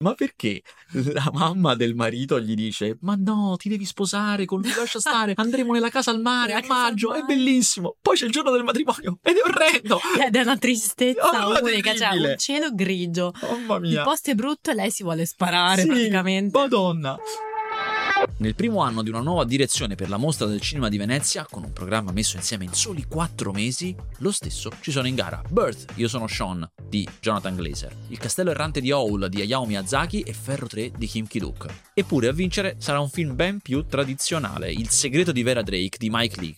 Ma perché la mamma del marito gli dice: Ma no, ti devi sposare con lui, lascia stare, andremo nella casa al mare a maggio, è bellissimo. Poi c'è il giorno del matrimonio ed è orrendo. Ed è una tristezza Oh, unica, cioè terribile. un cielo grigio. Mamma Il mia. posto è brutto e lei si vuole sparare Sì, praticamente. Madonna. Nel primo anno di una nuova direzione per la mostra del cinema di Venezia, con un programma messo insieme in soli 4 mesi, lo stesso ci sono in gara Birth, Io sono Sean di Jonathan Glazer, Il castello errante di Howl di Hayao Miyazaki e Ferro 3 di Kim Ki-duk. Eppure a vincere sarà un film ben più tradizionale, Il segreto di Vera Drake di Mike Lee.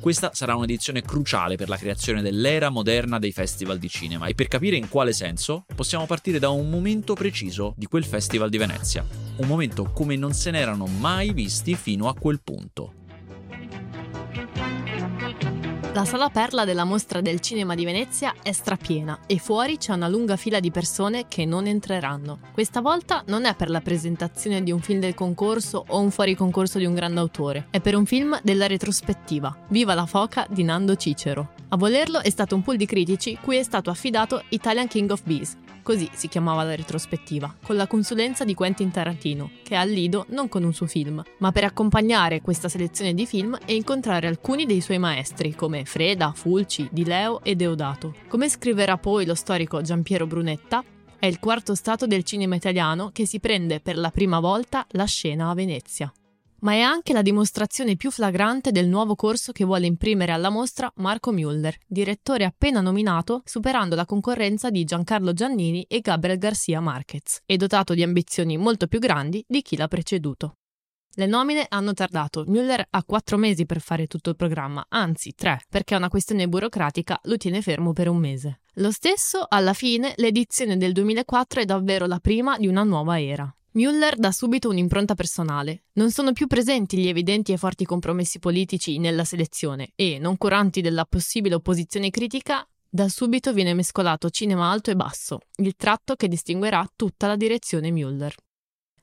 Questa sarà un'edizione cruciale per la creazione dell'era moderna dei festival di cinema e per capire in quale senso possiamo partire da un momento preciso di quel festival di Venezia. Un momento come non se n'erano mai visti fino a quel punto. La sala perla della mostra del cinema di Venezia è strapiena e fuori c'è una lunga fila di persone che non entreranno. Questa volta non è per la presentazione di un film del concorso o un fuori concorso di un grande autore, è per un film della retrospettiva, Viva la foca di Nando Cicero. A volerlo è stato un pool di critici cui è stato affidato Italian King of Bees, così si chiamava la retrospettiva, con la consulenza di Quentin Tarantino, che è al Lido non con un suo film, ma per accompagnare questa selezione di film e incontrare alcuni dei suoi maestri, come Freda, Fulci, Di Leo e Deodato. Come scriverà poi lo storico Giampiero Brunetta, è il quarto stato del cinema italiano che si prende per la prima volta la scena a Venezia. Ma è anche la dimostrazione più flagrante del nuovo corso che vuole imprimere alla mostra Marco Müller, direttore appena nominato, superando la concorrenza di Giancarlo Giannini e Gabriel Garcia Marquez, e dotato di ambizioni molto più grandi di chi l'ha preceduto. Le nomine hanno tardato. Müller ha quattro mesi per fare tutto il programma, anzi tre, perché una questione burocratica lo tiene fermo per un mese. Lo stesso, alla fine, l'edizione del 2004 è davvero la prima di una nuova era. Müller dà subito un'impronta personale. Non sono più presenti gli evidenti e forti compromessi politici nella selezione e, non curanti della possibile opposizione critica, da subito viene mescolato cinema alto e basso, il tratto che distinguerà tutta la direzione Müller.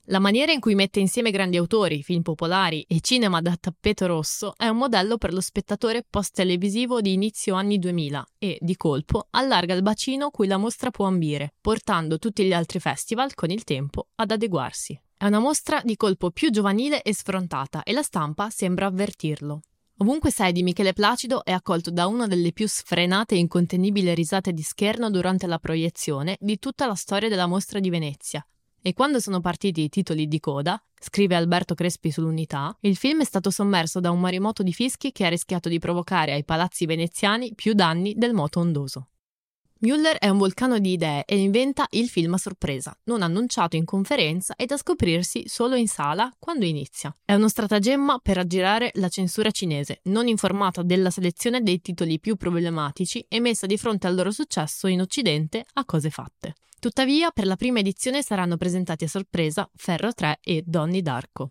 La maniera in cui mette insieme grandi autori, film popolari e cinema da tappeto rosso è un modello per lo spettatore post-televisivo di inizio anni 2000 e, di colpo, allarga il bacino cui la mostra può ambire, portando tutti gli altri festival, con il tempo, ad adeguarsi. È una mostra di colpo più giovanile e sfrontata e la stampa sembra avvertirlo. Ovunque sei di Michele Placido è accolto da una delle più sfrenate e incontenibili risate di scherno durante la proiezione di tutta la storia della mostra di Venezia, e quando sono partiti i titoli di coda, scrive Alberto Crespi sull'Unità, il film è stato sommerso da un marimoto di fischi che ha rischiato di provocare ai palazzi veneziani più danni del moto ondoso. Müller è un vulcano di idee e inventa il film a sorpresa, non annunciato in conferenza e da scoprirsi solo in sala quando inizia. È uno stratagemma per aggirare la censura cinese, non informata della selezione dei titoli più problematici e messa di fronte al loro successo in Occidente a cose fatte. Tuttavia, per la prima edizione saranno presentati a sorpresa Ferro 3 e Donnie Darko.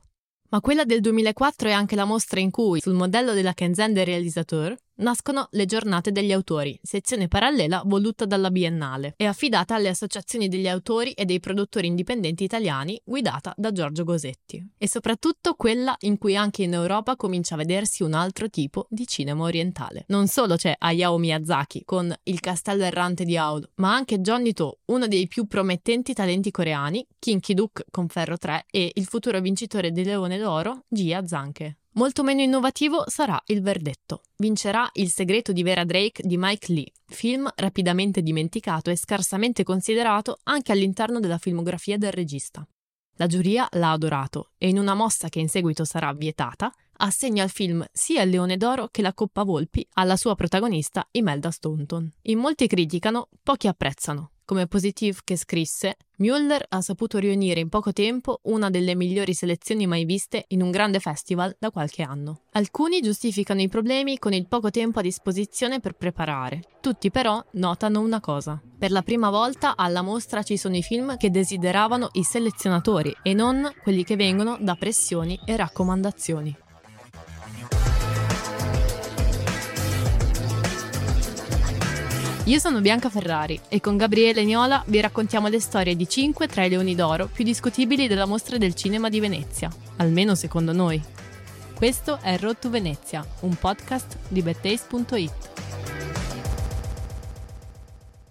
Ma quella del 2004 è anche la mostra in cui, sul modello della Kenzen des Réalisateurs, nascono le giornate degli autori, sezione parallela voluta dalla Biennale e affidata alle associazioni degli autori e dei produttori indipendenti italiani, guidata da Giorgio Gosetti. E soprattutto quella in cui anche in Europa comincia a vedersi un altro tipo di cinema orientale. Non solo c'è Hayao Miyazaki con Il castello errante di Howl, ma anche Johnny To, uno dei più promettenti talenti coreani, Kim Ki-duk con Ferro 3 e il futuro vincitore di Leone d'Oro, Jia Zanke. Molto meno innovativo sarà il verdetto. Vincerà Il segreto di Vera Drake di Mike Lee, film rapidamente dimenticato e scarsamente considerato anche all'interno della filmografia del regista. La giuria l'ha adorato e in una mossa che in seguito sarà vietata, assegna al film sia il Leone d'Oro che la Coppa Volpi alla sua protagonista Imelda Staunton. In molti criticano, pochi apprezzano. Come Positive che scrisse, Müller ha saputo riunire in poco tempo una delle migliori selezioni mai viste in un grande festival da qualche anno. Alcuni giustificano i problemi con il poco tempo a disposizione per preparare. Tutti però notano una cosa. Per la prima volta alla mostra ci sono i film che desideravano i selezionatori e non quelli che vengono da pressioni e raccomandazioni. Io sono Bianca Ferrari e con Gabriele Niola vi raccontiamo le storie di 5 tra i leoni d'oro più discutibili della mostra del cinema di Venezia, almeno secondo noi. Questo è Road to Venezia, un podcast di bettace.it.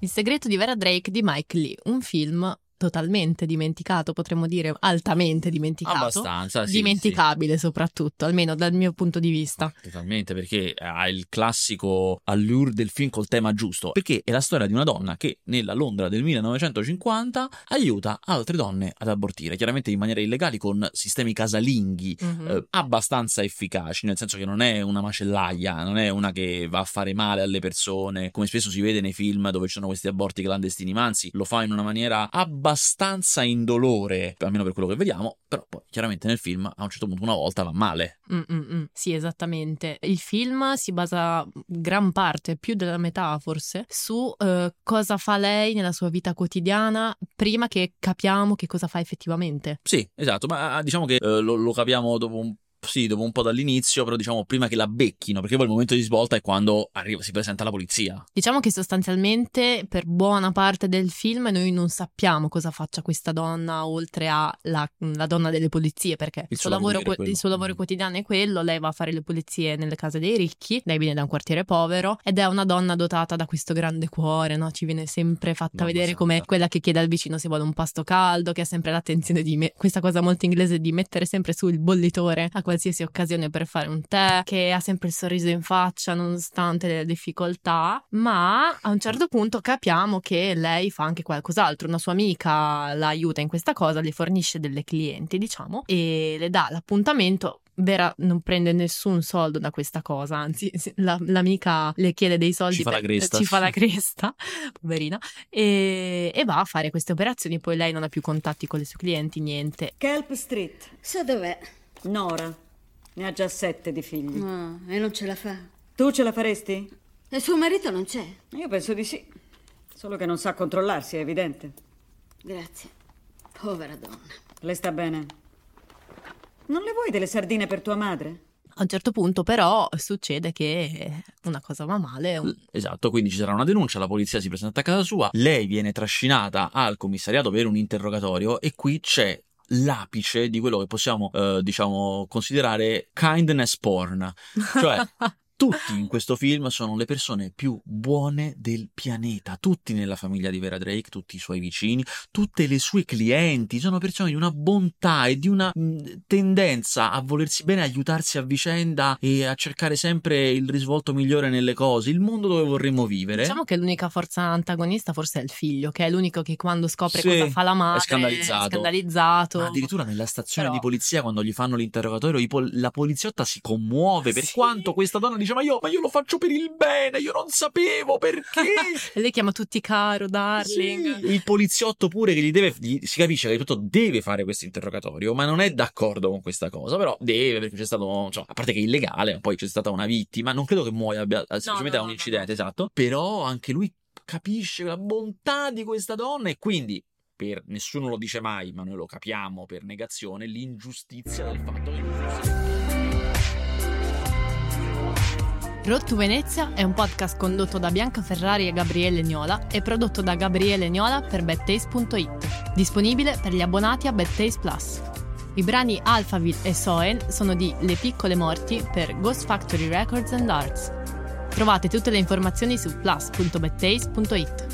Il segreto di Vera Drake di Mike Lee, un film totalmente dimenticato, potremmo dire altamente dimenticato. Abbastanza, sì, Dimenticabile sì. soprattutto, almeno dal mio punto di vista. Totalmente, perché ha il classico allure del film col tema giusto, perché è la storia di una donna che nella Londra del 1950 aiuta altre donne ad abortire, chiaramente in maniera illegale con sistemi casalinghi mm-hmm. eh, abbastanza efficaci, nel senso che non è una macellaia, non è una che va a fare male alle persone, come spesso si vede nei film dove ci sono questi aborti clandestini, ma anzi lo fa in una maniera abbastanza indolore, almeno per quello che vediamo, però poi chiaramente nel film a un certo punto una volta va male. Mm-mm. Sì, esattamente. Il film si basa gran parte, più della metà forse, su uh, cosa fa lei nella sua vita quotidiana prima che capiamo che cosa fa effettivamente. Sì, esatto, ma diciamo che uh, lo, lo capiamo dopo un sì, dopo un po' dall'inizio, però diciamo prima che la becchino, perché poi il momento di svolta è quando arriva, si presenta la polizia. Diciamo che sostanzialmente per buona parte del film noi non sappiamo cosa faccia questa donna oltre alla la donna delle polizie, perché il suo, lavoro, il suo lavoro quotidiano è quello, lei va a fare le pulizie nelle case dei ricchi, lei viene da un quartiere povero ed è una donna dotata da questo grande cuore, no? Ci viene sempre fatta Mamma vedere come quella che chiede al vicino se vuole un pasto caldo, che ha sempre l'attenzione di me- questa cosa molto inglese di mettere sempre su il bollitore a qualsiasi occasione per fare un tè, che ha sempre il sorriso in faccia nonostante le difficoltà, ma a un certo punto capiamo che lei fa anche qualcos'altro, una sua amica la aiuta in questa cosa, le fornisce delle clienti, diciamo, e le dà l'appuntamento Vera non prende nessun soldo da questa cosa, anzi la, l'amica le chiede dei soldi. Ci fa la cresta. Ci fa la cresta, poverina, e, e, va a fare queste operazioni, poi lei non ha più contatti con le sue clienti, niente. Kelp Street. Sa dov'è? Nora. Ne ha già sette di figli. No, e non ce la fa. Tu ce la faresti? E suo marito non c'è? Io penso di sì. Solo che non sa controllarsi, è evidente. Grazie. Povera donna. Le sta bene? Non le vuoi delle sardine per tua madre? A un certo punto però succede che una cosa va male. Esatto, quindi ci sarà una denuncia, la polizia si presenta a casa sua, lei viene trascinata al commissariato per un interrogatorio e qui c'è l'apice di quello che possiamo, eh, diciamo, considerare kindness porn. Cioè, tutti in questo film sono le persone più buone del pianeta, tutti nella famiglia di Vera Drake, tutti i suoi vicini, tutte le sue clienti, sono persone di una bontà e di una mh, tendenza a volersi bene, aiutarsi a vicenda e a cercare sempre il risvolto migliore nelle cose, il mondo dove vorremmo vivere. Diciamo che l'unica forza antagonista forse è il figlio, che è l'unico che quando scopre sì, cosa fa la madre è scandalizzato. È scandalizzato. Ma addirittura nella stazione Però... di polizia quando gli fanno l'interrogatorio la poliziotta si commuove per sì. quanto questa donna dice dice ma io, ma io lo faccio per il bene, io non sapevo perché. lei chiama tutti caro, darling. Sì, il poliziotto pure che gli deve, gli, si capisce che tutto deve fare questo interrogatorio, ma non è d'accordo con questa cosa, però deve perché c'è stato, cioè, a parte che è illegale, poi c'è stata una vittima, non credo che muoia, abbia, semplicemente no, no, ha un incidente, no, esatto, però anche lui capisce la bontà di questa donna e quindi per nessuno lo dice mai, ma noi lo capiamo per negazione, l'ingiustizia del fatto che Road to Venezia è un podcast condotto da Bianca Ferrari e Gabriele Niola e prodotto da Gabriele Niola per bedtaste.it, disponibile per gli abbonati a Bedtaste Plus. I brani Alphaville e Soen sono di Le Piccole Morti per Ghost Factory Records and Arts. Trovate tutte le informazioni su plus.bedtaste.it.